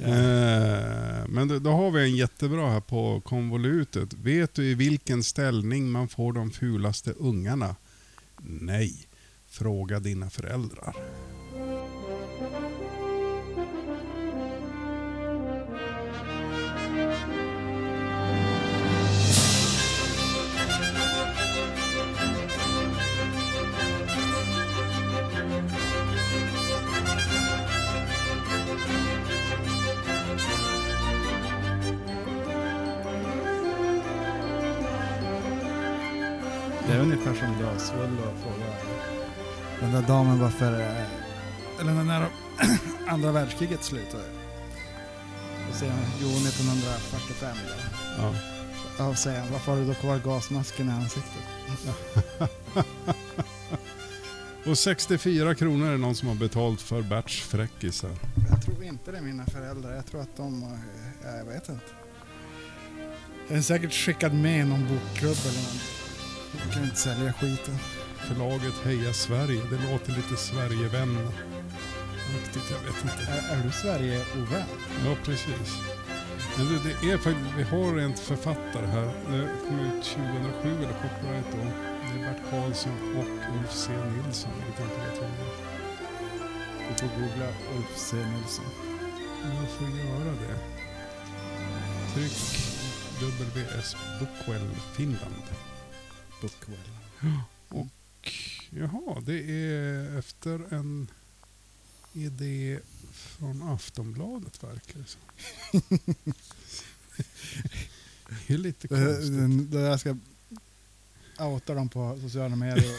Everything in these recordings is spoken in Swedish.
Eh, men då, då har vi en jättebra här på konvolutet. Vet du i vilken ställning man får de fulaste ungarna? Nej. Fråga dina föräldrar. Som Glasvull och fråga den där damen varför... eh, Eller när andra världskriget slutade. Och säger han, jo 1945 då. Ja. Ja, säger han, varför har du då kvar gasmasken i ansiktet? Och 64 kronor är det någon som har betalt för Berts fräckisar. Jag tror inte det är mina föräldrar. Jag tror att de... har- ja, Jag vet inte. Jag är säkert skickad med i någon bokklubb eller något. Jag kan inte sälja skiten. Förlaget Heja Sverige, det låter lite Sverigevän. Riktigt, jag vet inte. Är, är du Sverige-ovän? Ja, precis. Men du, det är faktiskt, vi har en författare här. Det kom ut 2007 eller copyright då. Det är Bert Karlsson och Ulf C. Nilsson. Jag vet inte vad jag tror. Du får googla Ulf C. Nilsson. Jag får göra det. Tryck WS Bookwell Finland. Bookwell. Och jaha, det är efter en idé från Aftonbladet verkar det som. det är lite konstigt. det, det jag ska outa dem på sociala medier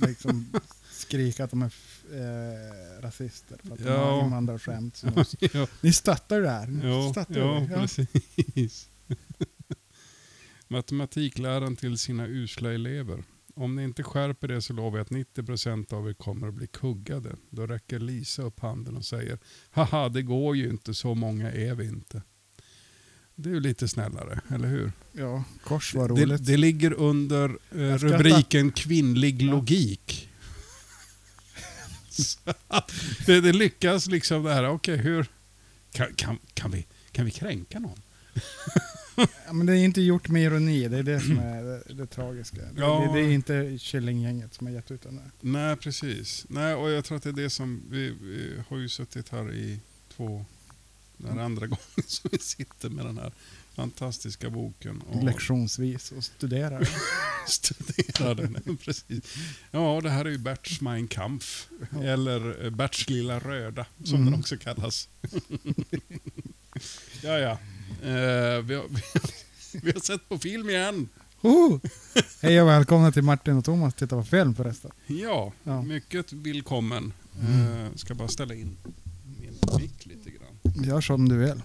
och liksom skrika att de är eh, rasister för att de Ja. har invandrarskämt. de- ja, Ni stöttar det här. Ni ja, stöttar ja, det. Ja. precis. Matematikläraren till sina usla elever. Om ni inte skärper det så lovar jag att 90% av er kommer att bli kuggade. Då räcker Lisa upp handen och säger Haha, det går ju inte, så många är vi inte. Det är ju lite snällare, eller hur? ja, kors var Det, roligt. det ligger under eh, rubriken kvinnlig Ja. logik. Det, det lyckas liksom det här, okej hur... Kan, kan, kan, vi, kan vi kränka någon? Ja, men det är inte gjort med ironi, det är det som är det, det tragiska. Det- Ja. Det, det är inte Killinggänget som har gett ut den där. Nej, precis. Nej, och jag tror att det är det som... Vi, vi har ju suttit här i två... Den här andra gången som vi sitter med den här fantastiska boken. Och Lektionsvis och studerar. studerar den. precis. Ja, det här är ju Berts Mein Kampf. Ja. Eller eh, Berts lilla röda, som Mm. den också kallas. ja, ja. Eh, vi, har, vi har sett på film igen. Oh! Hej och välkomna till Martin och Thomas titta på film förresten. Ja, Ja. mycket välkommen. Mm. Eh, ska bara ställa in min mick lite grann. Gör som du vill,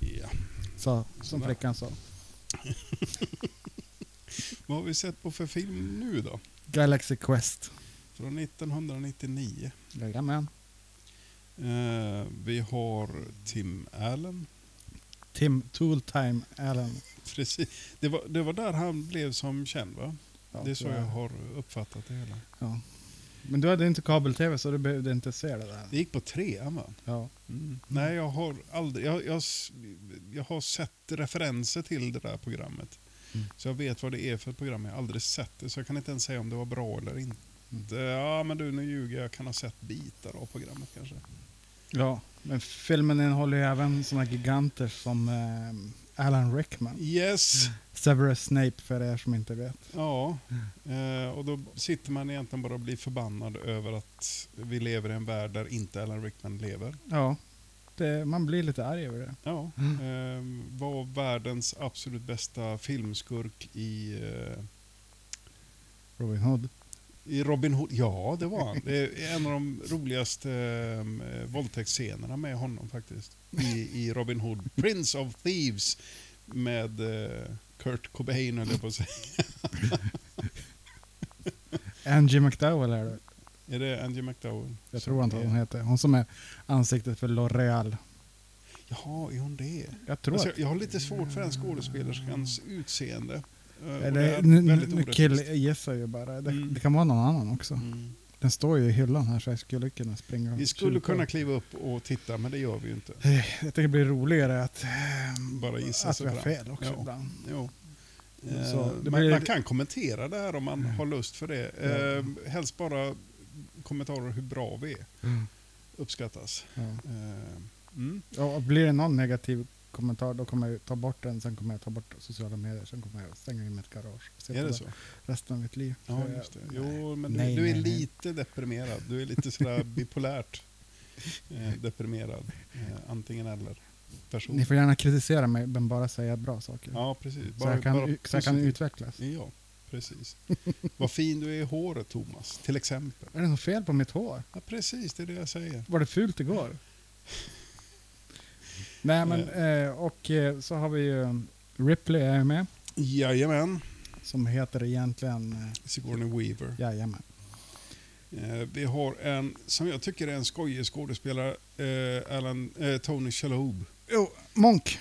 Ja. sa, som flickan sa. Vad har vi sett på för film nu då? Galaxy Quest. Från 1999. Jajamän. Eh, vi har Tim Allen. Tim Tooltime Allen. Precis. Det, var, det var där han blev som känd va? Ja, det är så jag har uppfattat det hela. Ja. Men du hade inte kabel-tv så du behövde inte se det där. Det gick på trean va? Ja. Mm. Nej, jag har aldrig... Jag, jag, jag har sett referenser till det där programmet. Mm. Så jag vet vad det är för program. Jag har aldrig sett det, så jag kan inte ens säga om det var bra eller inte. Mm. Ja, men du, nu ljuger jag. Jag kan ha sett bitar av programmet kanske. Ja. Men filmen innehåller ju även såna giganter som eh, Alan Rickman. Yes! Severus Snape för er som inte vet. Ja, eh, och då sitter man egentligen bara och blir förbannad över att vi lever i en värld där inte Alan Rickman lever. Ja. Det, man blir lite arg över det. Ja, eh, var världens absolut bästa filmskurk i, eh, Robin Hood. I Robin Hood. Ja, det var han. Det är en av de roligaste eh, våldtäktsscenerna med honom faktiskt. I, I Robin Hood. Prince of Thieves med eh, Kurt Cobain höll jag på att säga. Angie McDowell är det. Är det Angie McDowell? Jag tror inte är- hon heter. Hon som är ansiktet för L'Oreal. Jaha, är hon det? Jag tror Alltså, att... jag har lite svårt för den skådespelerskans utseende. Eh, och det Eller, är nu väldigt nu orättvist. kill gissar ju bara. Det, Mm. det kan vara någon annan också. Mm. Den står ju i hyllan här så jag skulle kunna springa Vi skulle kunna kliva upp och titta, men det gör vi ju inte. Eh, Jag tycker det blir roligare att, eh, Bara gissa att vi har fel också Ja. ibland. Jo. Så Eh, det man, blir- man kan kommentera det här om man har lust för det. Ja. Eh, helst bara kommentarer hur bra vi är. Uppskattas. Ja. Eh, mm. Ja, blir det någon negativ kommentar då kommer jag ta bort den, sen kommer jag ta bort sociala medier, sen kommer jag stänga in mitt garage. och Är det så? Resten av mitt liv. Ja, För just det. jag- Jo, men du, Nej, du är nej, nej. lite deprimerad. Du är lite sådär bipolärt eh, deprimerad. Eh, antingen eller person. Ni får gärna kritisera mig, men bara säga bra saker. Ja, precis. så, jag kan, bara så jag kan utvecklas. Ja, precis. Vad fin du är i håret, Thomas. Till exempel. Är det något fel på mitt hår? Ja, precis, det är det jag säger. Var det fult igår? Nej men, eh, och eh, så har vi ju Ripley är med, Jajamän. som heter egentligen, eh, Sigourney Weaver. jajamän. Eh, vi har en, som jag tycker är en skojig skådespelare, eh, Alan, eh, Tony Shalhoub. Jo, Monk.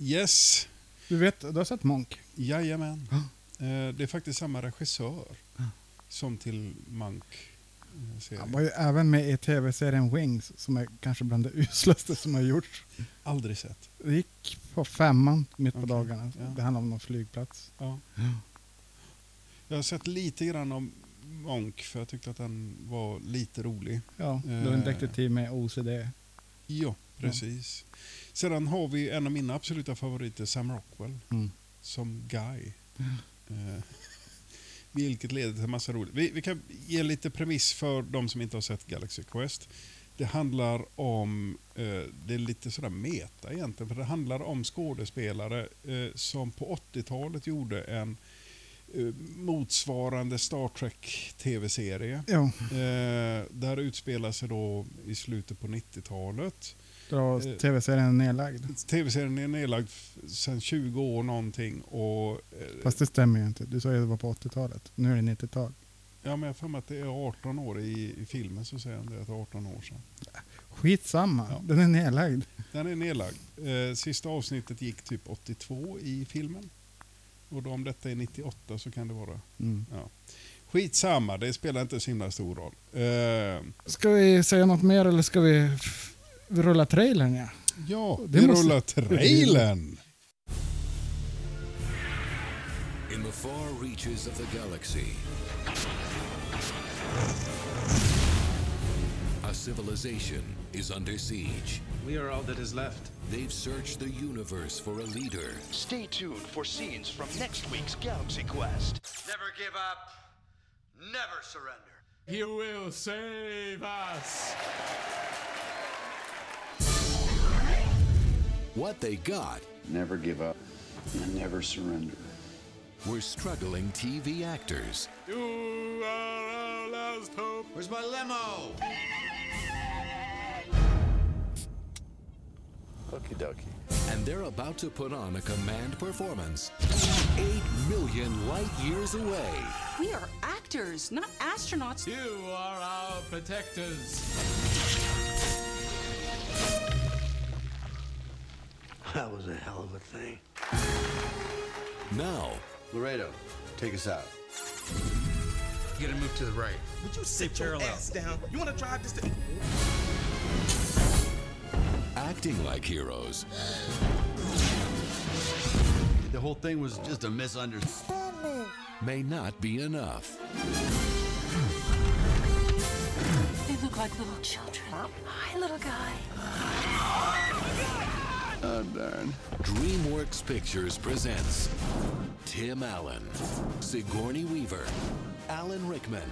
Yes, Du vet, du har sett Monk? jajamän. Ja. Eh, det är faktiskt samma regissör som till Monk. Eh, Han var ju även med i tv-serien Wings, som är kanske bland det uslaste som har gjorts. Aldrig sett. Det gick på femman mitt på dagarna. ja. Det handlar om någon flygplats. Ja. Jag har sett lite grann om Monk, för jag tyckte att den var lite rolig. Ja, det var en Eh. detektiv med OCD. Ja, precis. Sedan har vi en av mina absoluta favoriter, Sam Rockwell, Mm. som Guy. Eh, vilket leder till massa roligt. Vi, vi kan ge lite premiss för de som inte har sett Galaxy Quest. Det handlar om, eh, det är lite sådär meta egentligen, för det handlar om skådespelare eh, som på 80-talet gjorde en eh, motsvarande Star Trek tv-serie. Ja, Eh, där utspelar sig då i slutet på 90-talet. Då tv-serien är nedlagd. Tv-serien är nedlagd sedan 20 år någonting. Och, eh, Fast det stämmer ju inte. Du sa ju att det var på 80-talet. Nu är det 90-tal. ja, men jag har att det är 18 år i, i filmen så säger han det, att det är 18 år sedan. Skitsamma, Ja. den är nedlagd. Den är nedlagd. Eh, sista avsnittet gick typ 82 i filmen. Och då om detta är 98 så kan det vara... Mm. Skitsamma, det spelar inte så himla stor roll. Eh, Ska vi säga något mer eller ska vi f- rulla trailern? Ja? ja, Det vi måste- rullar trailern! In the far reaches of the galaxy, a civilization is under siege. We are all that is left. They've searched the universe for a leader, Stay tuned for scenes from next week's Galaxy Quest. Never give up. Never surrender. He will save us. What they got Never give up and never surrender. were struggling TV actors You are our last hope. Where's my limo? Okie dokie. and they're about to put on a command performance 8 million light years away. We are actors, not astronauts. You are our protectors. That was a hell of a thing. Now, Laredo, take us out. You gotta move to the right. Would you sit your ass down? You want to drive this thing? acting like heroes The whole thing was just a misunderstanding. may not be enough. They look like little children. Hi, little guy. Darn. DreamWorks Pictures presents Tim Allen, Sigourney Weaver, Alan Rickman,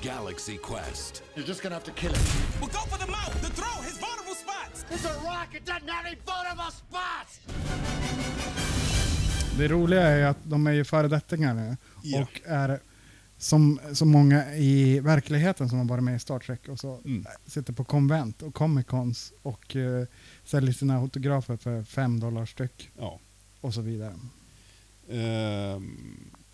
Galaxy Quest. You're just gonna have to kill him. Well, go for the mouth, the throat, his vulnerable spots. It's a rock. It doesn't have any vulnerable spots. Det roliga är ju att de är ju föredettingar nu. Ja. Och är som så många i verkligheten som har varit med i Star Trek och så Mm. sitter på konvent och Comic Cons och uh, säljer sina autografer för fem dollar styck Ja. och så vidare. Ehm,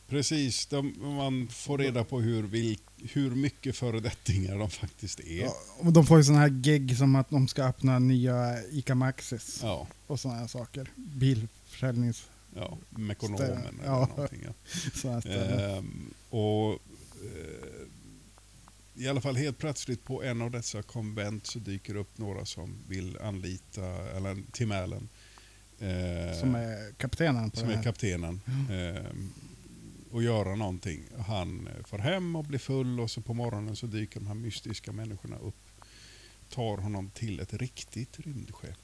precis, de, man får reda på hur, vil, hur mycket föredettingar de faktiskt är. Ja, och de får ju sådana här gig som att de ska öppna nya ICA Maxis Ja, och sådana här saker. Bilförsäljnings... ja Mekonomen eller Ja. någonting. Ja. såna här ställen. Ehm, och, eh, I alla fall helt plötsligt på en av dessa konvent så dyker upp några som vill anlita, eller Tim Allen. eh, Som är kaptenen som är kaptenen. Eh, och göra någonting. Han eh, får hem och blir full och så på morgonen så dyker de här mystiska människorna upp. Tar honom till ett riktigt rymdskepp.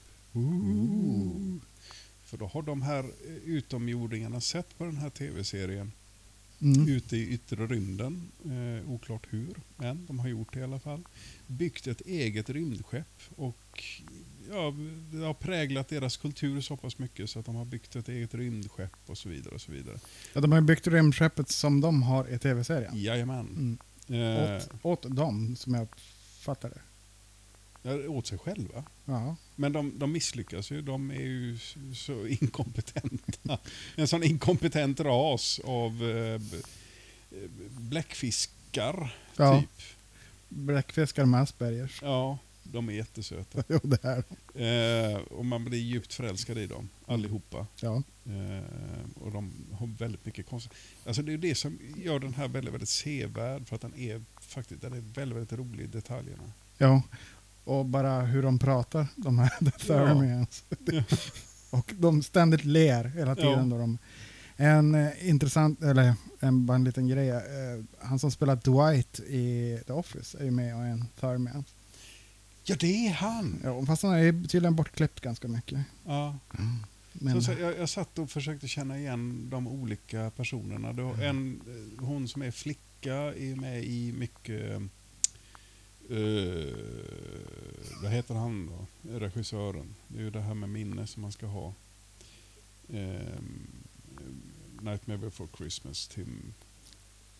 För då har de här eh, utomjordingarna sett på den här tv-serien Mm. ute i yttre rymden. Eh, oklart hur, men de har gjort det i alla fall. Byggt ett eget rymdskepp och ja, det har präglat deras kultur så pass mycket så att de har byggt ett eget rymdskepp och så vidare. och så vidare. Ja, de har byggt rymdskeppet som de har i tv-serien. Jajamän. Mm. Eh, Åt, åt dem, som jag fattar det. Ja, åt sig själva. Ja. Men de, de misslyckas ju. De är ju så inkompetenta. En sån inkompetent ras av eh, eh, bläckfiskar, Ja. typ. Bläckfiskar med Aspergers. Ja, de är jättesöta. jo, det är Eh, och man blir djupt förälskad i dem, allihopa. Ja. Eh, och de har väldigt mycket konstigt. Alltså det är det som gör den här väldigt, väldigt sevärd, för att den är faktiskt den är väldigt, väldigt rolig i detaljerna. ja. Och bara hur de pratar, de här The Thermians. Och de ständigt ler hela tiden. Ja. Då de, en eh, intressant, eller en, bara en liten grej. Eh, han som spelar Dwight i The Office är ju med och är en Thermian. Ja, det är han! Ja, fast han är tydligen bortklippt ganska mycket. Ja. Men, Så, så jag, jag satt och försökte känna igen de olika personerna. Det var en, eh, hon som är flicka är med i mycket... eh, vad heter han då? Regissören. Det är ju det här med minne som man ska ha. Ehm, Nightmare before Christmas, Tim,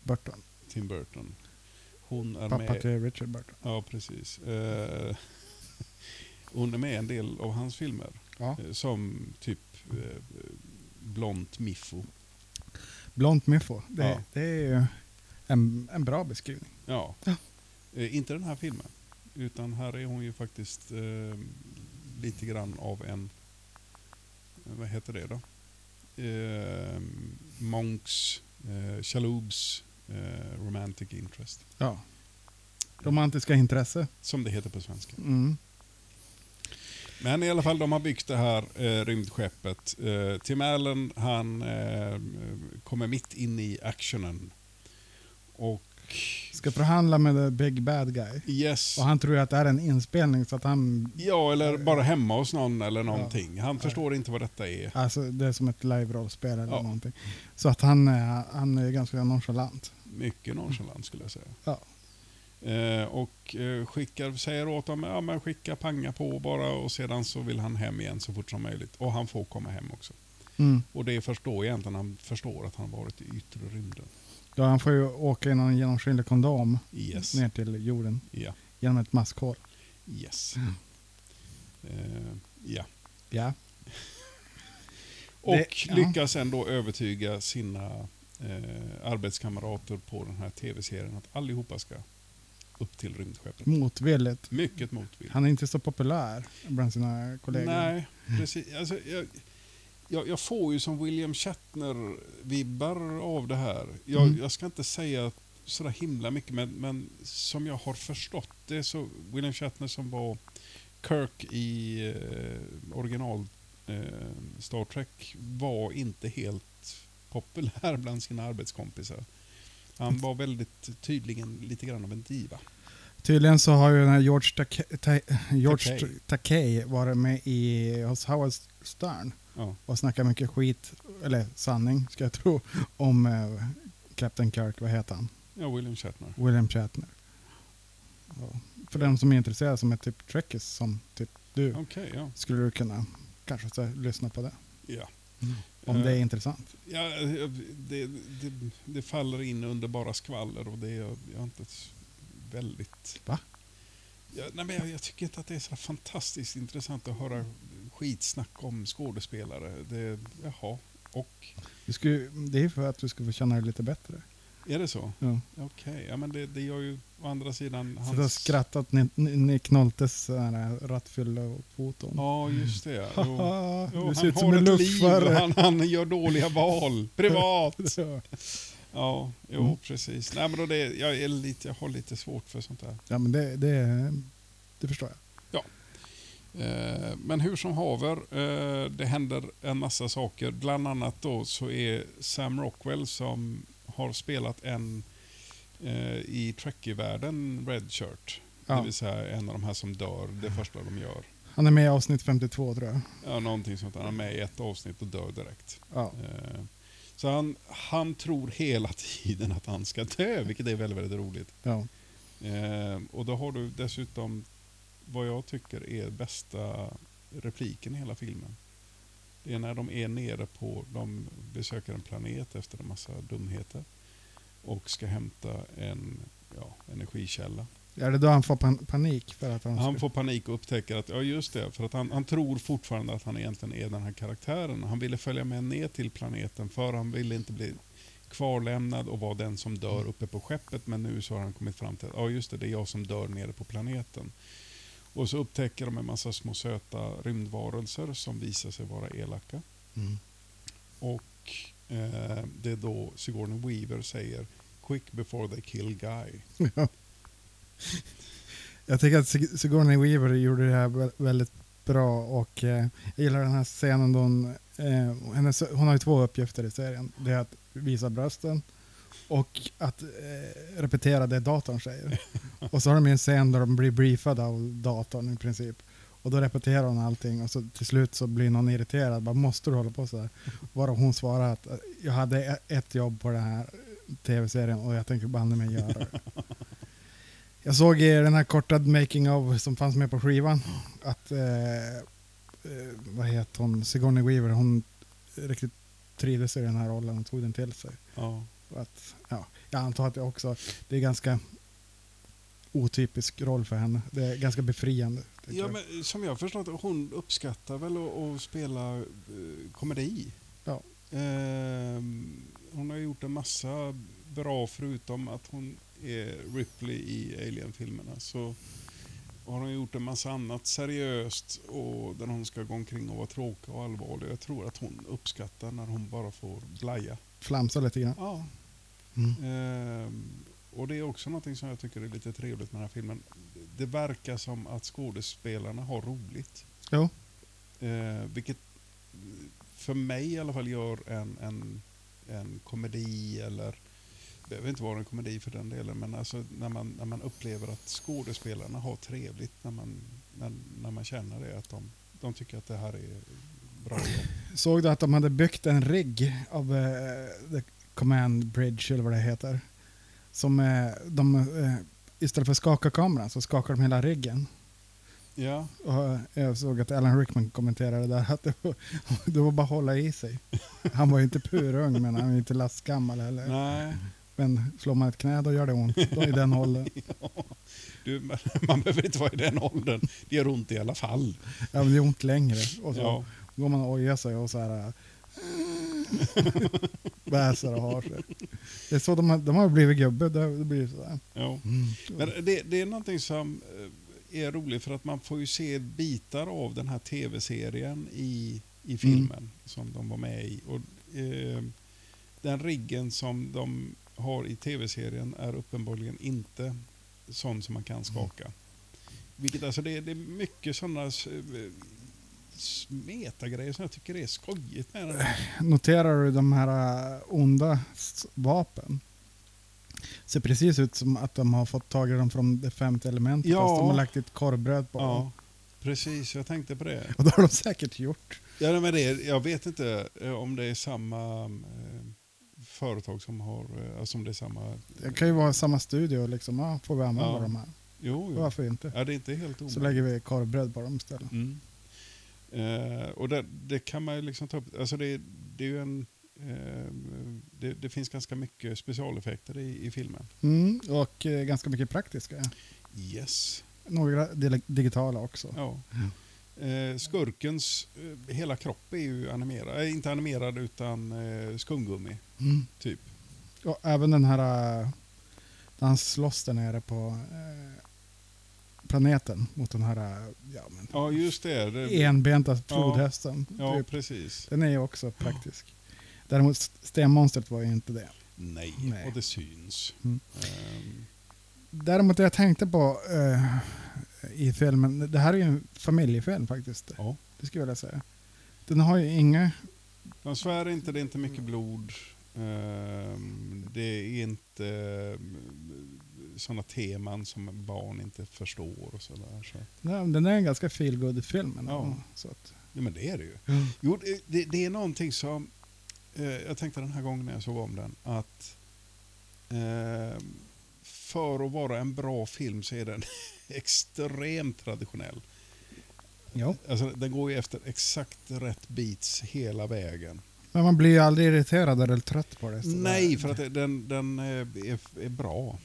Burton. Tim Burton. Hon är Pappa med... till Richard Burton. Ja, precis. Eh, hon är med i en del av hans filmer. Ja. Eh, Som typ eh, Blont Miffo. Blont Miffo. Det, Ja. det är ju en, en bra beskrivning. Ja. Eh, inte den här filmen. Utan här är hon ju faktiskt eh, lite grann av en, eh, vad heter det då? Eh, Monks, eh, Chaloubs eh, romantic interest. Ja. Romantiska intresse. Som det heter på svenska. Mm. Men i alla fall, de har byggt det här eh, rymdskeppet. Eh, Tim Allen, han eh, kommer mitt in i actionen. Och Ska förhandla med the big bad guy. yes, Och han tror ju att det är en inspelning så att han... ja eller bara hemma hos någon eller någonting. Han Ja. förstår inte vad detta är. Alltså det är som ett live-rollspel eller Ja. någonting. Så att han, är- han är ganska nonchalant. Mycket nonchalant skulle jag säga. Ja. Eh, och eh, skickar, säger åt dem, ja men skicka panga på bara och sedan så vill han hem igen så fort som möjligt. Och han får komma hem också. Mm. Och det är först då egentligen han förstår att han varit i yttre rymden. Ja, han får ju åka i någon genomskinlig kondom Yes. ner till jorden Ja. genom ett maskhål. Yes. Eh, ja. Ja. Och Det- ja. lyckas ändå övertyga sina eh, arbetskamrater på den här tv-serien att allihopa ska upp till rymdskeppet. Motvilligt. Mycket motvilligt. Han är inte så populär bland sina kollegor. Nej, precis. Alltså, jag, jag, jag får ju som William Shatner-vibbar av det här. Jag, Mm. jag ska inte säga sådär himla mycket, men, men som jag har förstått det så William Shatner som var Kirk i eh, original eh, Star Trek var inte helt populär bland sina arbetskompisar. Han var väldigt tydligen lite grann av en diva. Tydligen så har ju den här George, Takei, Ta, George Takei. Varit med i, hos Howard Stern Ja. och snackat mycket skit, eller sanning ska jag tro, om eh, Captain Kirk, vad heter han? ja, William Shatner. William Shatner. Ja. För den som är intresserad som är typ Trekkies som typ du, Okej, ja. skulle du kunna kanske så, lyssna på det. ja. Om Eh, det är intressant. Ja, det, det, det faller in under bara skvaller och det är jag, inte väldigt... Va? Ja, nej, men jag, jag tycker inte att det är så fantastiskt intressant att höra skitsnack om skådespelare. Det, jaha, och? Du skulle, det är för att du ska få känna dig lite bättre. Är det så? Ja. Okej, ja, men det, det gör ju å andra sidan... Så du har skrattat Ni- Ni- Nick Noltes rattfyllefoton. Ja, just det. Jo. Jo, du han har ett liv och han, han gör dåliga val. Privat. Ja. Ja, jo Mm. precis. Nej, men då det, jag, är lite, jag har lite svårt för sånt där. Ja, men det, det, det förstår jag. Eh, Men hur som haver, eh, det händer en massa saker. Bland annat då så är Sam Rockwell som har spelat en eh, i Trekkie-världen Red Shirt. Ja. Det vill säga en av de här som dör det första de gör. Han är med i avsnitt 52 tror jag. Ja, någonting sånt. Han är med i ett avsnitt och dör direkt. Ja. Så han, han tror hela tiden att han ska dö, vilket är väldigt, väldigt roligt. Ja. Och då har du dessutom vad jag tycker är bästa repliken i hela filmen. Det är när de är nere på, de besöker en planet efter en massa dumheter och ska hämta en ja, energikälla. Är det då han får pan- panik? För att han, Han ska- får panik och upptäcker att, ja just det, för att han, han tror fortfarande att han egentligen är den här karaktären. Han ville följa med ner till planeten för han ville inte bli kvarlämnad och vara den som dör uppe på skeppet. Men nu så har han kommit fram till att, ja just det, det är jag som dör nere på planeten. Och så upptäcker de en massa små söta rymdvarelser som visar sig vara elaka. Mm. Och eh, det är då Sigourney Weaver säger Quick before they kill Guy. Ja. Jag tycker att Sig- Sigourney Weaver gjorde det här vä- väldigt bra och eh, jag gillar den här scenen då hon, eh, hennes, hon har ju två uppgifter i serien. Det är att visa brösten och att eh, repetera det datorn säger. och så har de en scen där de blir briefade av datorn i princip. Och då repeterar hon allting och så till slut så blir någon irriterad. Bara, måste du hålla på så här? Varav hon svarar att eh, jag hade e-, ett jobb på den här tv-serien och jag tänker banne mig göra det. Jag såg i den här korta making of som fanns med på skivan att, eh, eh vad heter hon, Sigourney Weaver, hon riktigt trivdes i den här rollen och tog den till sig. Ja. Att, ja, jag antar att det också, det är ganska otypisk roll för henne. Det är ganska befriande. Ja, jag. men som jag förstått hon uppskattar väl att, spela eh, komedi. Ja. Ehm, hon har gjort en massa bra förutom att hon är Ripley i Alien-filmerna. Så har hon gjort en massa annat seriöst och där hon ska gå omkring och vara tråkig och allvarlig. Jag tror att hon uppskattar när hon bara får blaja. Flamsa lite grann. Ja. Mm. Ehm, och det är också någonting som jag tycker är lite trevligt med den här filmen. Det verkar som att skådespelarna har roligt. Jo. Eh, vilket för mig i alla fall gör en, en, en komedi eller det behöver inte vara en komedi för den delen, men alltså när man, när man upplever att skådespelarna har trevligt, när man, när, när man känner det, att de, de tycker att det här är bra. Såg du att de hade byggt en rigg av eh, Command Bridge eller vad det heter? Som eh, de, eh, istället för att skaka kameran så skakar de hela riggen. Ja, Och eh, jag såg att Alan Rickman kommenterade där att det var, det var bara att hålla i sig. Han var ju inte purung men han var ju inte lastgammal heller. nej. Men slår man ett knä då gör det ont då i den åldern. Du, man, behöver inte vara i den åldern. Det gör ont i alla fall. Ja, men det gör ont längre. Och så Ja. går man och ojar sig och så här äh, väser och har sig. Det är så de har, de har blivit gubbe, det, blir så här. Ja. Men det, det är någonting som eh, är roligt för att man får ju se bitar av den här tv-serien i, i filmen som de var med i. Och, eh, den riggen som de har i tv-serien är uppenbarligen inte sån som man kan skaka. Vilket alltså det, det är mycket sådana metagrejer som jag tycker är skojigt med. Noterar du de här äh, onda vapen? Ser precis ut som att de har fått tag i dem från det femte elementet Ja. fast de har lagt ett korvbröd på dem. Ja, precis. Jag tänkte på det. Och det har de säkert gjort. Ja, men det, jag vet inte eh, om det är samma eh, företag som har, eh, alltså om det är samma... Det kan ju vara samma studio liksom. Ja, får vi använda Ja. de här? Jo, jo. Varför inte? Ja, det är inte helt Så omöjligt. lägger vi korvbröd på dem istället. Mm. Eh, och det, det kan man ju liksom ta upp, alltså det, det är ju en... Eh, det, det finns ganska mycket specialeffekter i, i filmen. Mm, och eh, ganska mycket praktiska. Yes. Några di- digitala också. Ja. Eh, skurkens eh, hela kropp är ju animerad, eh, inte animerad utan eh, skumgummi, Mm. typ. Och även den här, när han slåss där nere på äh, planeten mot den här ja, men, Ja, just det. det enbenta flodhästen. Ja, typ. precis. Den är ju också praktisk. Däremot stenmonstret var ju inte det. Nej, Nej. och det syns. Mm. Ehm, Däremot det jag tänkte på eh, i filmen, det här är ju en familjefilm faktiskt. ja. Det skulle jag vilja säga. Den har ju inga... De svär inte, det är inte mycket blod. Ehm, det är inte sådana teman som barn inte förstår och sådär. Så. Nej, den är en ganska feel good film ändå, Ja. Så att, Ja, men det är det ju. Mm. Jo, det, det, är någonting som... Eh, jag tänkte den här gången när jag såg om den att eh, för att vara en bra film så är den extremt traditionell. ja. Alltså, den går ju efter exakt rätt beats hela vägen. Men man blir ju aldrig irriterad eller trött på det. Nej, där. för att den, den eh, är, är bra.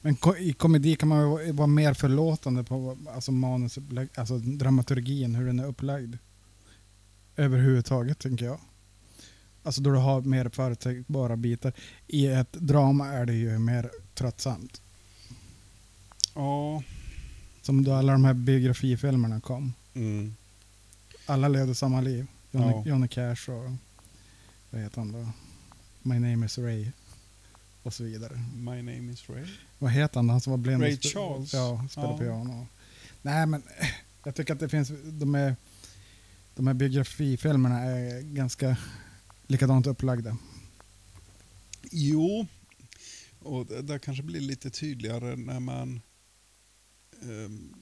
Men i komedi kan man vara mer förlåtande på alltså manus, alltså dramaturgin, hur den är upplagd. Överhuvudtaget, tänker jag. Alltså då du har mer förutsägbara bitar. I ett drama är det ju mer tröttsamt. Ja. Som då alla de här biografifilmerna kom. Mm. Alla levde samma liv. Johnny, Ja. Johnny Cash och vad heter han då? My name is Ray. Och så vidare. My name is Ray. Vad heter han? Han som var blind. Ray Charles. Ja, spelar Ja. piano. Nej, men eh, jag tycker att det finns, de, är, de här biografifilmerna är ganska likadant upplagda. Jo, och det där kanske blir lite tydligare när man... ehm,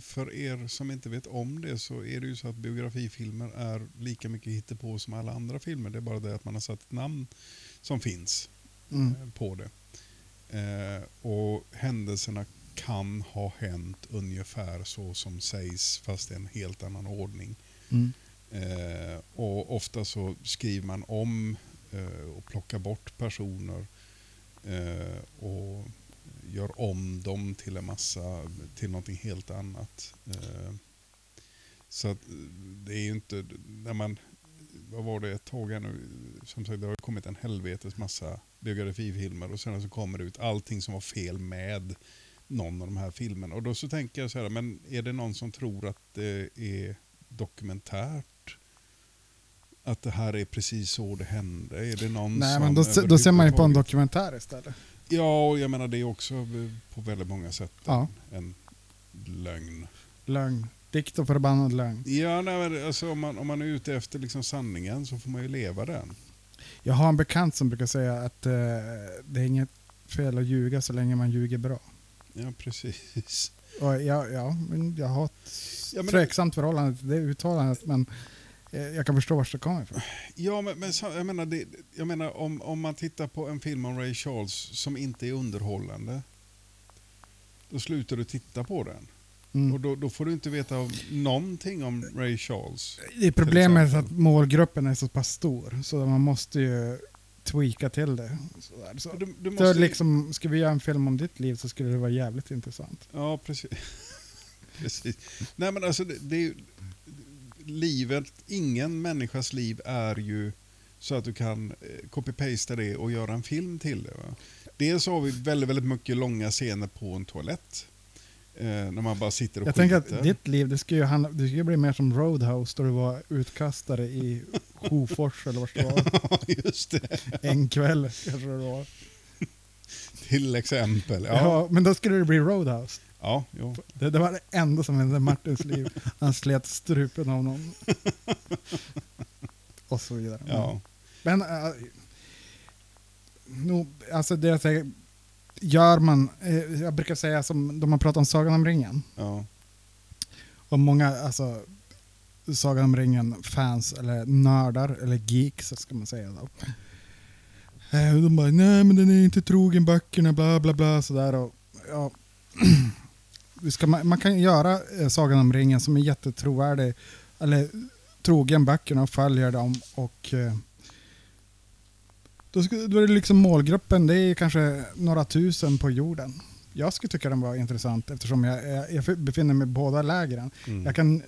för er som inte vet om det så är det ju så att biografifilmer är lika mycket hittepå som alla andra filmer. Det är bara det att man har satt ett namn som finns Mm. eh, på det. Eh, och händelserna kan ha hänt ungefär så som sägs fast i en helt annan ordning. Mm. Eh, och ofta så skriver man om eh, och plockar bort personer eh, och gör om dem till en massa, till någonting helt annat. Eh, så att det är ju inte, när man, vad var det ett tag här nu, som sagt det har kommit en helvetes massa biografifilmer och sen så kommer det ut allting som var fel med någon av de här filmerna. Och då så tänker jag så här, men är det någon som tror att det är dokumentärt? Att det här är precis så det hände? Är det någon Nej, men då, då ser man ju på en dokumentär istället. Ja, och jag menar det är också på väldigt många sätt Ja. en lögn. Lögn. Dikt och förbannad lögn. Ja, nej, men alltså, om, man, om man är ute efter liksom sanningen så får man ju leva den. Jag har en bekant som brukar säga att eh, det är inget fel att ljuga så länge man ljuger bra. Ja, precis. Och jag, ja, men jag har ett Ja, men- tveksamt förhållande till det uttalandet, men eh, jag kan förstå var det kommer ifrån. Ja, men, men jag menar, det, jag menar om, om man tittar på en film om Ray Charles som inte är underhållande, då slutar du titta på den. Mm. Och då, då får du inte veta någonting om Ray Charles. Det problemet är att målgruppen är så pass stor, så man måste ju tweaka till det. Sådär. Så, Du, du så måste, liksom, ska vi göra en film om ditt liv så skulle det vara jävligt intressant. Ja, precis. precis. Nej, men alltså, det, det är ju, livet, ingen människas liv är ju så att du kan eh, copy-pasta det och göra en film till det. Va? Dels har vi väldigt, väldigt mycket långa scener på en toalett. Eh, när man bara sitter och Jag skiter. tänker att ditt liv, det skulle ju handla, det skulle bli mer som Roadhouse, då du var utkastare i Hofors eller vad det var. Ja, just det. En kväll kanske det var. Till exempel. Ja. Ja, men då skulle det bli Roadhouse. ja jo. Det, det var det enda som hände i Martins liv. Han slet strupen av någon. Och så vidare. ja. Men äh, nog, alltså det jag säger, gör man, eh, jag brukar säga som de har pratat om Sagan om ringen. ja. Och många, alltså Sagan om ringen-fans, eller nördar, eller geeks ska man säga då. Eh, De bara, nej men den är inte trogen böckerna, bla bla bla sådär. Och, ja. Ska, man, man kan göra eh, Sagan om ringen som är jättetrovärdig, eller trogen böckerna och följer dem. Och då, då är det liksom målgruppen, det är kanske några tusen på jorden. Jag skulle tycka den var intressant eftersom jag, jag, befinner mig i båda lägren. Mm. Jag, kan,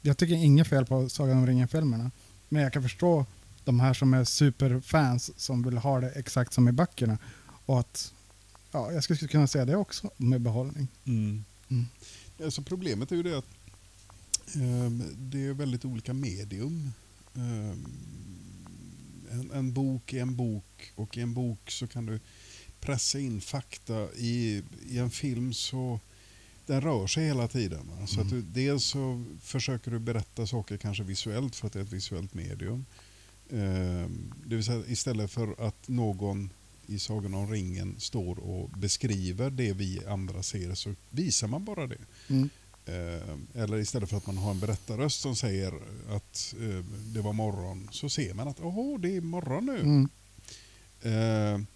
jag tycker inget fel på Sagan om ringen-filmerna. Men jag kan förstå de här som är superfans som vill ha det exakt som i böckerna. Och att, ja, jag skulle kunna säga det också med behållning. Mm. Mm. Alltså problemet är ju det att ehm, det är väldigt olika medium. Ehm, en, en bok är en bok och i en bok så kan du pressa in fakta. I, i en film så den rör sig hela tiden. Va? Så att du, dels så försöker du berätta saker kanske visuellt för att det är ett visuellt medium. Ehm, det vill säga istället för att någon i Sagan om ringen står och beskriver det vi andra ser så visar man bara det. Mm. Ehm, Eller istället för att man har en berättarröst som säger att eh, det var morgon så ser man att åh, det är morgon nu. Mm. Ehm,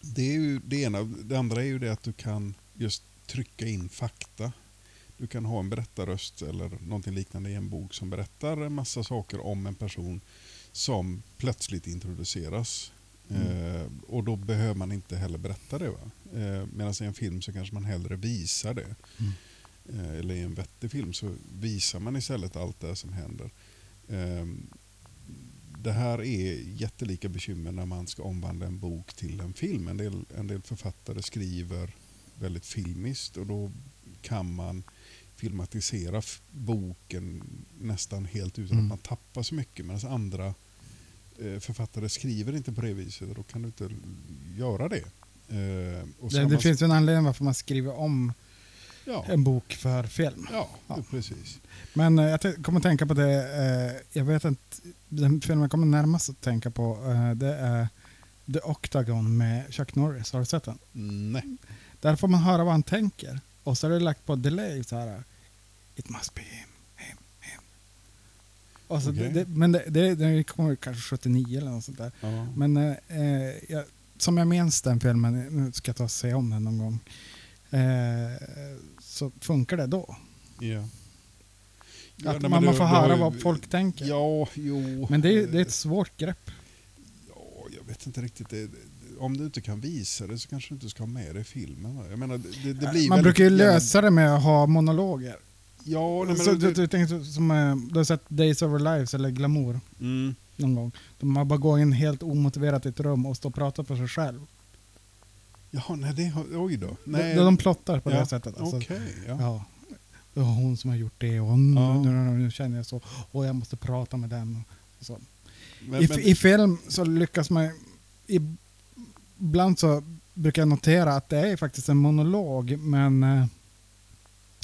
Det, är ju det ena. Det andra är ju det att du kan just trycka in fakta. Du kan ha en berättarröst eller någonting liknande i en bok som berättar en massa saker om en person som plötsligt introduceras. Eh, och då behöver man inte heller berätta det. Va? Eh, Medan i en film så kanske man hellre visar det. Eh, eller i en vettig film så visar man istället allt det som händer. Eh, det här är jättelika bekymmer när man ska omvandla en bok till en film. En del, en del författare skriver väldigt filmiskt och då kan man filmatisera boken nästan helt utan Mm. att man tappar så mycket. Medan andra eh, författare skriver inte på det viset och då kan du inte göra det. Eh, och Det, det finns en anledning varför man skriver om ja, en bok för film. ja, Ja. precis. Men eh, jag kommer att tänka på det, eh, jag vet att den filmen jag kommer närmast att tänka på eh, det är The Octagon med Chuck Norris. Har du sett den? Nej. Där får man höra vad han tänker. Och så är det lagt på delay så här. It must be him, him, him. Och så Okej. det, men det, det, det kommer kanske 79 eller något sånt där. Ja. Men eh, jag, som jag minns den filmen, nu ska jag ta och se om den någon gång. Eh, så funkar det då. Ja. Att man, man får höra ju- vad folk tänker. Ja, jo. Men det är, det är ett svårt grepp. Ja, jag vet inte riktigt. Det, om du inte kan visa det så kanske du inte ska ha med det i filmen. Jag menar, det, det blir man väldigt brukar ju lösa det med att ha monologer. Ja, nej, men så, det, du, du, tänker, som, eh, du har sett Days of Our Lives eller Glamour mm, någon gång. De har bara går in helt omotiverat i ett rum och står och pratar för sig själv. Jaha, nej, det, oj då. De, Nej, de plottar på ja, det sättet. Alltså, Okej, ja. ja. Det var hon som har gjort det och nu, Ja. nu, nu, nu känner jag så. Och jag måste prata med den. Så. Men, I, men, I film så lyckas man... Ibland så brukar jag notera att det är faktiskt en monolog men eh,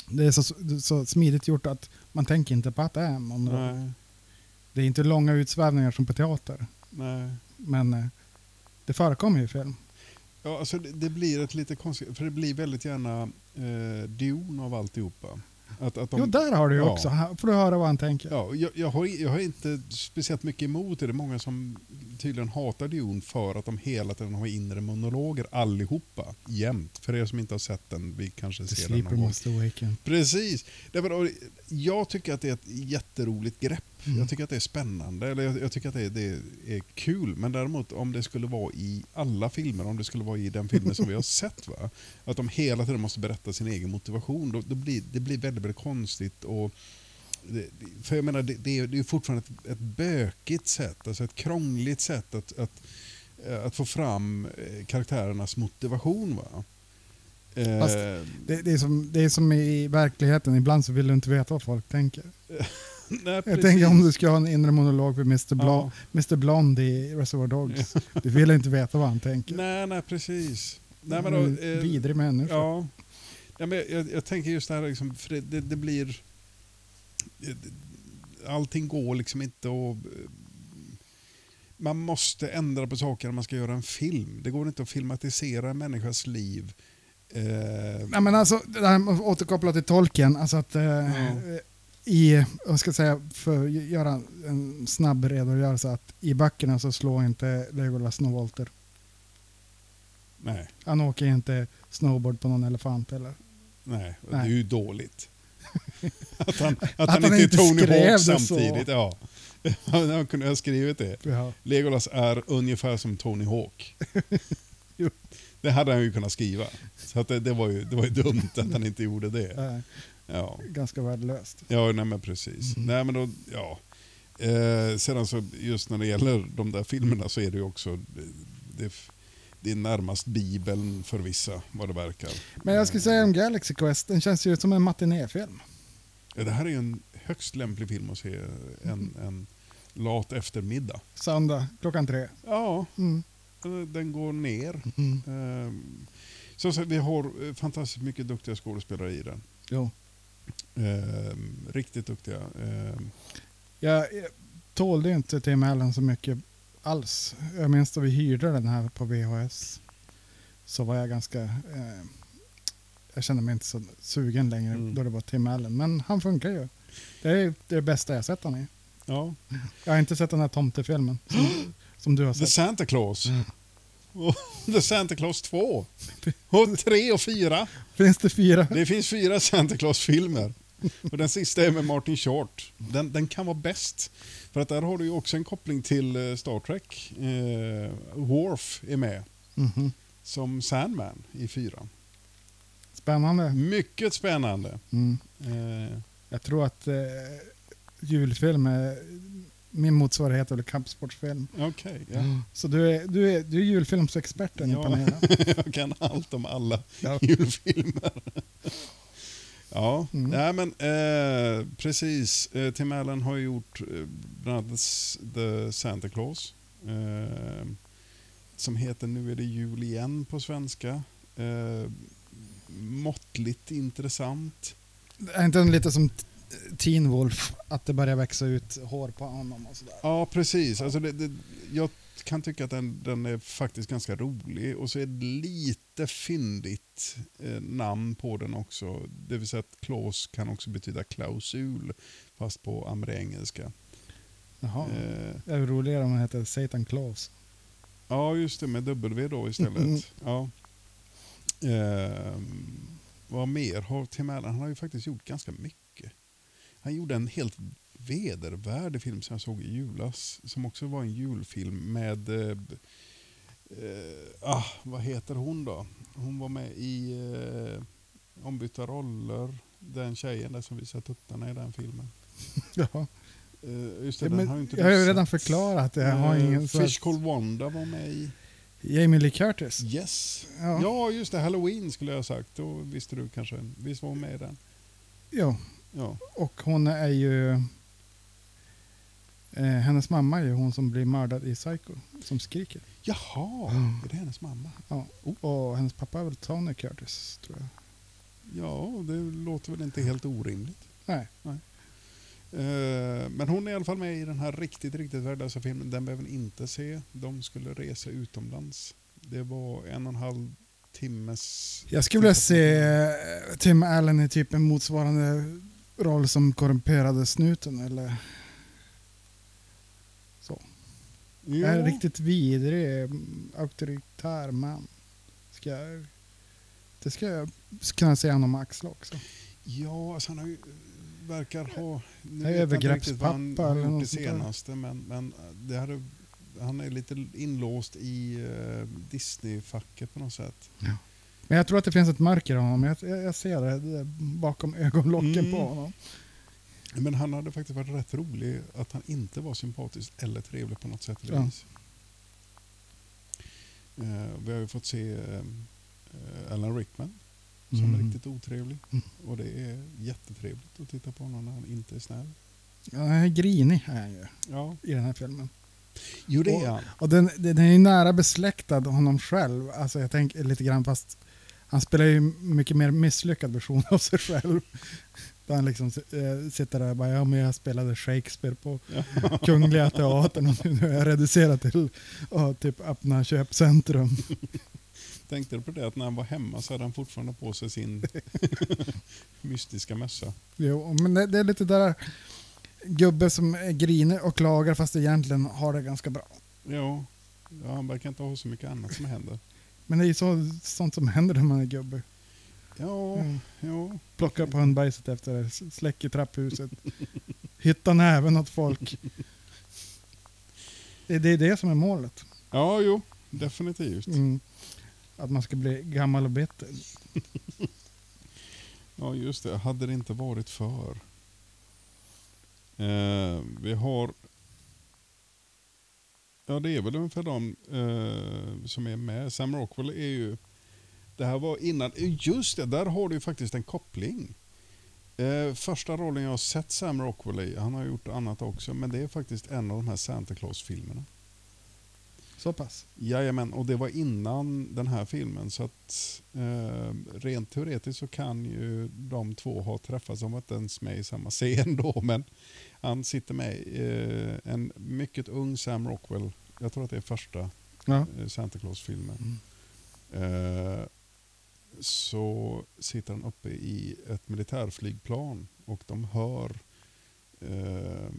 det är så, så smidigt gjort att man tänker inte på att det är en monolog. nej, Det är inte långa utsvävningar som på teater. nej. Men eh, det förekommer ju i film. Ja, alltså det, det blir ett lite konstigt, för det blir väldigt gärna eh, Dune av alltihopa. Att, att de, jo, där har du ju ja. också. Här får du höra vad han tänker. Ja, jag, jag, har, jag har inte speciellt mycket emot det. Det är många som tydligen hatar Dune för att de hela tiden har inre monologer allihopa, jämt. För er som inte har sett den, vi kanske The ser den någon gång. awaken. Precis. Därför, jag tycker att det är ett jätteroligt grepp. Mm. Jag tycker att det är spännande, eller jag, jag tycker att det, det är kul. Men däremot om det skulle vara i alla filmer, om det skulle vara i den filmen som vi har sett, va? att de hela tiden måste berätta sin egen motivation, då, då blir det blir väldigt, väldigt konstigt. Och det, för jag menar, det, det är det är fortfarande ett, ett bökigt sätt, alltså ett krångligt sätt att, att, eh, att få fram eh, karaktärernas motivation. Va? Eh, Fast Det, det, är som, det är som i verkligheten, ibland så vill du inte veta vad folk tänker. nej, Jag precis. tänker om du ska ha en inre monolog för Mr. Bla, Ja. Mr. Blonde i Reservoir Dogs. Du vill inte veta vad han tänker. Nej, nej precis. Nej, men då, eh, vidrig människa. Ja. ja men jag, jag tänker just det här, liksom, för det, det, det blir... eh, Allting går liksom inte att... eh, Man måste ändra på saker när man ska göra en film. Det går inte att filmatisera en människas liv. Eh, Nej, men alltså, det här med att återkoppla till tolken, alltså att eh, Ja. I, jag ska säga, för att göra en snabb redogörelse, att i böckerna så slår inte Legolas några volter. nej, Han åker inte snowboard på någon elefant eller. nej, det Nej. är ju dåligt. att han, att Att han han inte är Tony Hawk det så. samtidigt. Ja. Han kunde ha skrivit det. Ja. Legolas är ungefär som Tony Hawk. Det hade han ju kunnat skriva. Så att det, det, var ju, det var ju dumt att han inte gjorde det. Eh, Ja, ganska värdelöst. ja nej men precis. Mm. Nej, men då, ja. Eh, sedan så just när det gäller de där filmerna så är det ju också det, det, är närmast bibeln för vissa vad det verkar. Men jag skulle säga om Galaxy Quest, den känns ju som en matinéfilm. Ja, det här är ju en högst lämplig film att se en, en lat eftermiddag. Söndag klockan tre. Ja, Mm. eh, den går ner. Mm. Ehm, Så, så vi har eh, fantastiskt mycket duktiga skådespelare i den. Jo. Ehm, riktigt duktiga. Ehm, Jag, jag tålde inte Tim Allen så mycket alls. Jag minns då vi hyrde den här på VHS. Så var jag ganska... Eh, jag kände mig inte så sugen längre Mm. då det var Tim Allen. Men han funkar ju. Det är det bästa jag sett honom i. ja. Jag har inte sett den här tomtefilmen som, som du har The sett. Santa Claus. Och The Santa Claus 2. Och 3 och 4. Finns det fyra? Det finns fyra Santa Claus-filmer. Och den sista är med Martin Short. Den, den kan vara bäst. För att där har du ju också en koppling till eh, Star Trek. Eh, Worf är med Mhm. som Sandman i fyran. Spännande. Mycket spännande. Mm. Eh, Jag tror att eh, julfilm är min motsvarighet eller kampsportsfilm. Okej, ja. Så du är, du är, du är julfilmsexperten i Ja. panelen. jag kan allt om alla Ja. julfilmer. ja, Mm. nej men eh, precis. Eh, Tim Allen har gjort eh, bland annat The Santa Claus. Eh, som heter Nu är det jul igen på svenska. Eh, måttligt intressant. Är inte den lite som Teen Wolf? Att det börjar växa ut hår på honom och sådär. Ja, precis. Alltså det, det, jag kan tycka att den, den är faktiskt ganska rolig och så är det lite fyndigt eh, namn på den också. Det vill säga att Klaus kan också betyda klausul fast på ameriengelska. Jaha. Eh, Det är roligare om den heter Satan Claus. ja, just det med W då istället. Mm. Ja. Eh, vad mer har Tim Allen? Han har ju faktiskt gjort ganska mycket. Han gjorde en helt vedervärdig film som jag såg i julas. Som också var en julfilm med... Eh, eh, ah, vad heter hon då? Hon var med i eh, Ombytta roller. Den tjejen där som visar tuttarna i den filmen. Ja. Eh, just det, Ja, den har inte jag har ju redan förklarat det. Jag har ingen så Fish att- Called Wanda var med i. Jamie Lee Curtis. Yes. Ja. Ja. just det. Halloween skulle jag ha sagt. Då visste du kanske. Visst var hon med i den? Ja. Ja. Och hon är ju... Eh, hennes mamma är ju hon som blir mördad i Psycho. Som skriker. Jaha, Mm. är det hennes mamma? Ja. Och hennes pappa är väl Tony Curtis, tror jag. Ja, det låter väl inte helt orimligt. Nej. Eh, Men hon är i alla fall med i den här riktigt, riktigt värdelösa filmen. Den behöver ni inte se. De skulle resa utomlands. Det var en och en halv timmes... Jag skulle vilja se eh, Tim Allen i typ en motsvarande roll som korrumperade snuten eller så. Ja. En riktigt vidrig, auktoritär man. Ska jag, det ska jag kunna säga honom Axel också. Ja, alltså han har ju, verkar ha... Nu vet jag inte riktigt vad han övergreppspappa eller något det senaste, men, men det hade, han är lite inlåst i uh, Disney-facket på något sätt. Men jag tror att det finns ett mörker i honom. Jag, jag jag ser det, bakom ögonlocken Mm. på honom. Men han hade faktiskt varit rätt rolig att han inte var sympatisk eller trevlig på något sätt eller Ja. Eh, vi har ju fått se eh, Alan Rickman som är Mm. riktigt otrevlig. Mm. Och det är jättetrevligt att titta på honom när han inte är snäll. Ja, han är grinig är han ju Ja, i den här filmen. jo det är Och- han. Och den, den är ju nära besläktad honom själv. Alltså jag tänker lite grann fast han spelar ju mycket mer misslyckad version av sig själv. Där han liksom äh, sitter där och bara, ja men jag spelade Shakespeare på Kungliga Teatern och nu är jag reducerad till att typ öppna köpcentrum. Tänkte du på det att när han var hemma så hade han fortfarande på sig sin mystiska mössa. Jo, men det, det är lite där gubbe som är grinig och klagar fast egentligen har det ganska bra. Ja, ja, han verkar inte ha så mycket annat som händer. Men det är ju så, sånt som händer när man är gubbe. Ja, Mm. ja. Plockar på hundbajset efter det, släcker trapphuset, hittar näven åt folk. Det det är det som är målet. ja jo, definitivt. Mm. Att man ska bli gammal och bitter. Ja, just det. Hade det inte varit för. Eh, vi har... Ja, det är väl ungefär de eh, som är med. Sam Rockwell är ju... Det här var innan... Eh, just det, där har du ju faktiskt en koppling. Eh, första rollen jag har sett Sam Rockwell i, han har gjort annat också, men det är faktiskt en av de här Santa Claus-filmerna. Så pass? Jajamän, och det var innan den här filmen. Så att eh, rent teoretiskt så kan ju de två ha träffats, de var inte ens med i samma scen då, men han sitter med eh, en mycket ung Sam Rockwell, jag tror att det är första Ja. eh, Santa Claus-filmen. Eh, så sitter han uppe i ett militärflygplan och de hör eh,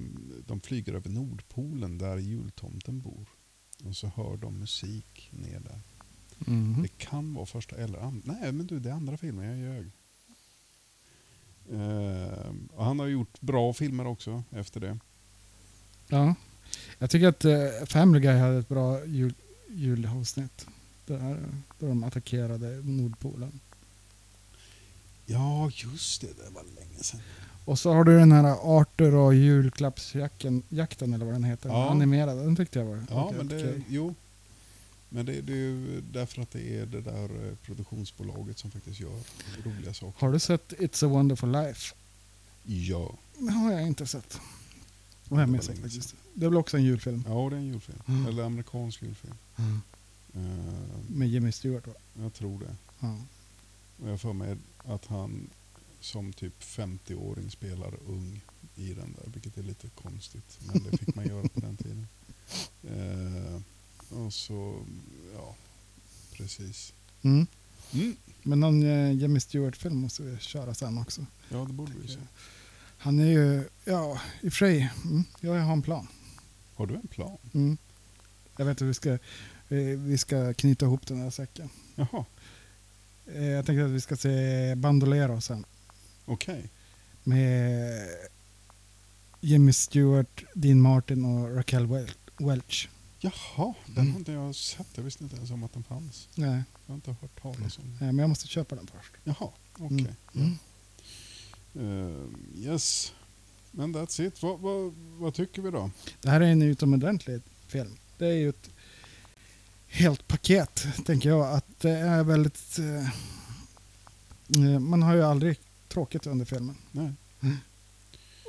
de flyger över Nordpolen där jultomten bor. Och så hör de musik ner där. Mhm. Det kan vara första eller andra. Nej men du, det är andra filmen, jag ljög. Och han har gjort bra filmer också efter det. Ja. Jag tycker att eh, Family Guy hade ett bra jul, julavsnitt. Där, där de attackerade Nordpolen. Ja, just det. Det var länge sedan. Och så har du den här Arthur och julklappsjakten, jakten eller vad den heter. Ja. Animerad. Den tyckte jag var Ja, okej, men det, okej. jo. Men det, det är ju därför att det är det där eh, produktionsbolaget som faktiskt gör roliga saker. Har du sett It's a wonderful life? Ja. Det har jag inte sett. Och jag Det var missat länge faktiskt. Det är väl också en julfilm? Ja, det är en julfilm. Mm. Eller amerikansk julfilm. Mm. Eh, Med Jimmy Stewart va? jag tror det. Ja. Och jag får med att han som typ 50-åring spelar ung i den där, vilket är lite konstigt. Men det fick man göra på den tiden. Eh, och så, ja, precis. Mm. Mm. Men någon eh, Jimmy Stewart-film måste vi köra sen också. Ja, det borde vi se. Han är ju, ja i och för sig, mm, jag har en plan. Har du en plan? Mm. Jag vet att vi ska, eh, vi ska knyta ihop den här säcken. Jaha, Eh, jag tänkte att vi ska se Bandolero sen. okej. Med Jimmy Stewart, Dean Martin och Raquel Wel- Welch. Jaha, den Mm. har inte jag sett. Jag visste inte ens om att den fanns. Nej, Jag har inte hört talas om den. eh, men jag måste köpa den först. Jaha, okej. Mm. Eh, yes, men that's it. Vad, vad, vad tycker vi då? Det här är en utomordentlig film. Det är ju ett helt paket, tänker jag. Att det är väldigt... Eh, man har ju aldrig tråkigt under filmen. Nej.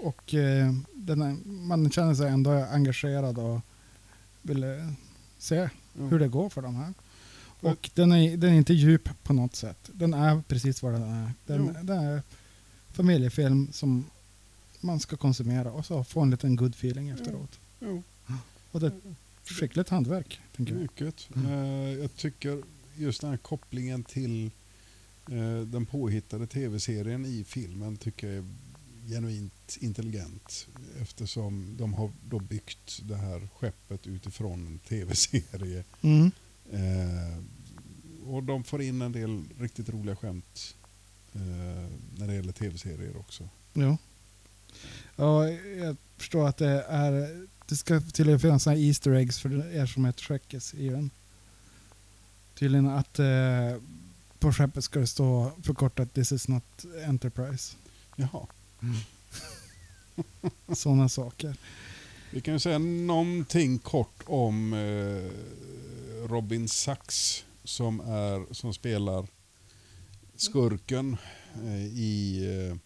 Och eh, den man känner sig ändå engagerad och vill eh, se Ja. hur det går för de här. Och den är, den är inte djup på något sätt. Den är precis vad den är. Den, den är familjefilm som man ska konsumera och så få en liten good feeling efteråt. Jo, Och det är ett skickligt hantverk, tänker jag. mycket. Mm. Eh, jag tycker just den här kopplingen till den påhittade tv-serien i filmen tycker jag är genuint intelligent. Eftersom de har då byggt det här skeppet utifrån en tv-serie. Mm. Eh, och de får in en del riktigt roliga skämt eh, när det gäller tv-serier också. Jo. Ja, jag förstår att det är... Det ska tydligen finnas Easter eggs för er som är Trekkies i den. Tydligen att eh, på skeppet ska det stå förkortat This is not Enterprise. Jaha. Sådana saker. Vi kan ju säga någonting kort om eh, Robin Sachs som, är, som spelar skurken eh, i, eh,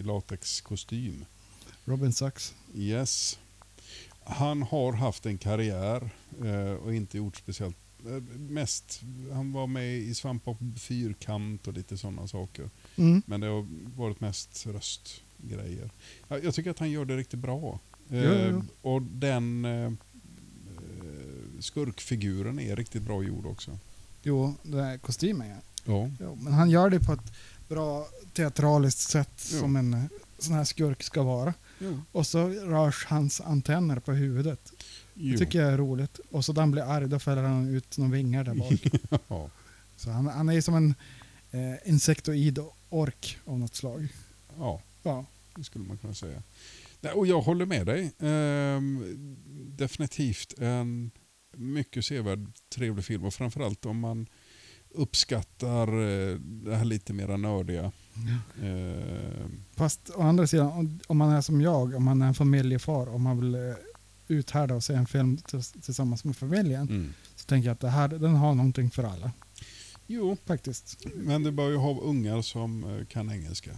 i latexkostym. Robin Sachs. Yes. Han har haft en karriär eh, och inte gjort speciellt mest. Han var med i Svampbob Fyrkant och lite sådana saker. Mm. Men det har varit mest röstgrejer. Jag, jag tycker att han gör det riktigt bra. Jo, jo, Eh, jo. och den eh, skurkfiguren är riktigt bra gjord också. Jo, det är kostymen ja. Ja. Jo, men han gör det på ett bra teatraliskt sätt Jo. som en eh, sån här skurk ska vara. Jo. Och så rörs hans antenner på huvudet. Det tycker jag är roligt. Och så när han blir arg då fäller han ut några vingar där bak. ja. så han, han är som en eh, insektoid ork av något slag. ja, Ja. det skulle man kunna säga. Och jag håller med dig. Ehm, definitivt en mycket sevärd, trevlig film. Och framförallt om man uppskattar eh, det här lite mera nördiga. Ehm, Fast å andra sidan, om, om man är som jag, om man är en familjefar, om man vill eh, uthärda och se en film tills- tillsammans med familjen, mm. så tänker jag att det här, den har någonting för alla. Jo, faktiskt. men du bör ju ha ungar som eh, kan engelska.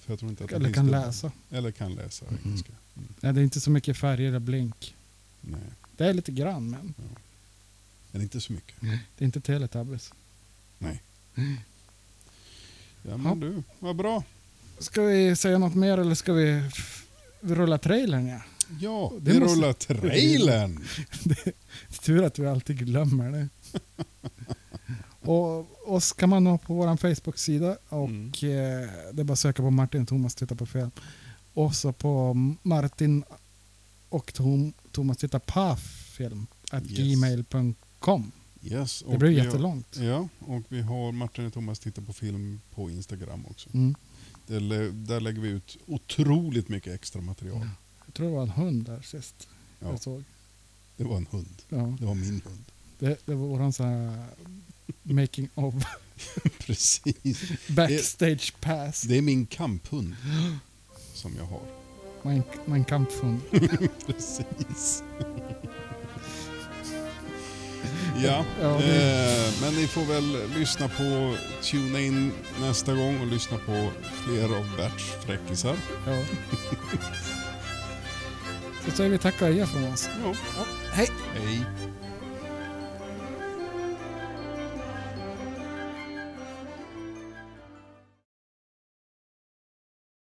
För jag tror inte att Eller kan det- läsa. Eller kan läsa engelska. Mm. Nej, det är inte så mycket färger och blink. Nej, Det är lite grann, men men inte så mycket. det är inte Teletubbies. Nej. Ja men du, vad bra. Ska vi säga något mer eller ska vi rulla trailern? Ja? Ja, Det vi måste- rullar trailern. Det tur att vi alltid glömmer det. och oss kan man nå på vår Facebook-sida och Mm. eh, det är bara att söka på Martin och Thomas titta på film. Och så på Martin och Tom, Thomas titta på film at Yes. gmail.com. Yes, Det blir vi har- jättelångt. Ja, och vi har Martin och Thomas tittar på film på Instagram också. Mm. Lä- där lägger vi ut otroligt mycket extra material. Jag tror det var en hund där sist Ja, jag såg. det var en hund. Ja, Det var min hund. det, det var våran sån här making of Precis. backstage pass. Det är min kamphund som jag har. Mein, mein Kampfhund. Precis. ja, Ja, det- eh, men ni får väl lyssna på Tuna in nästa gång och lyssna på fler av Berts fräckisar. Ja. Så säger vi tack och adjö från oss. Ja. Ja, hej! Hej.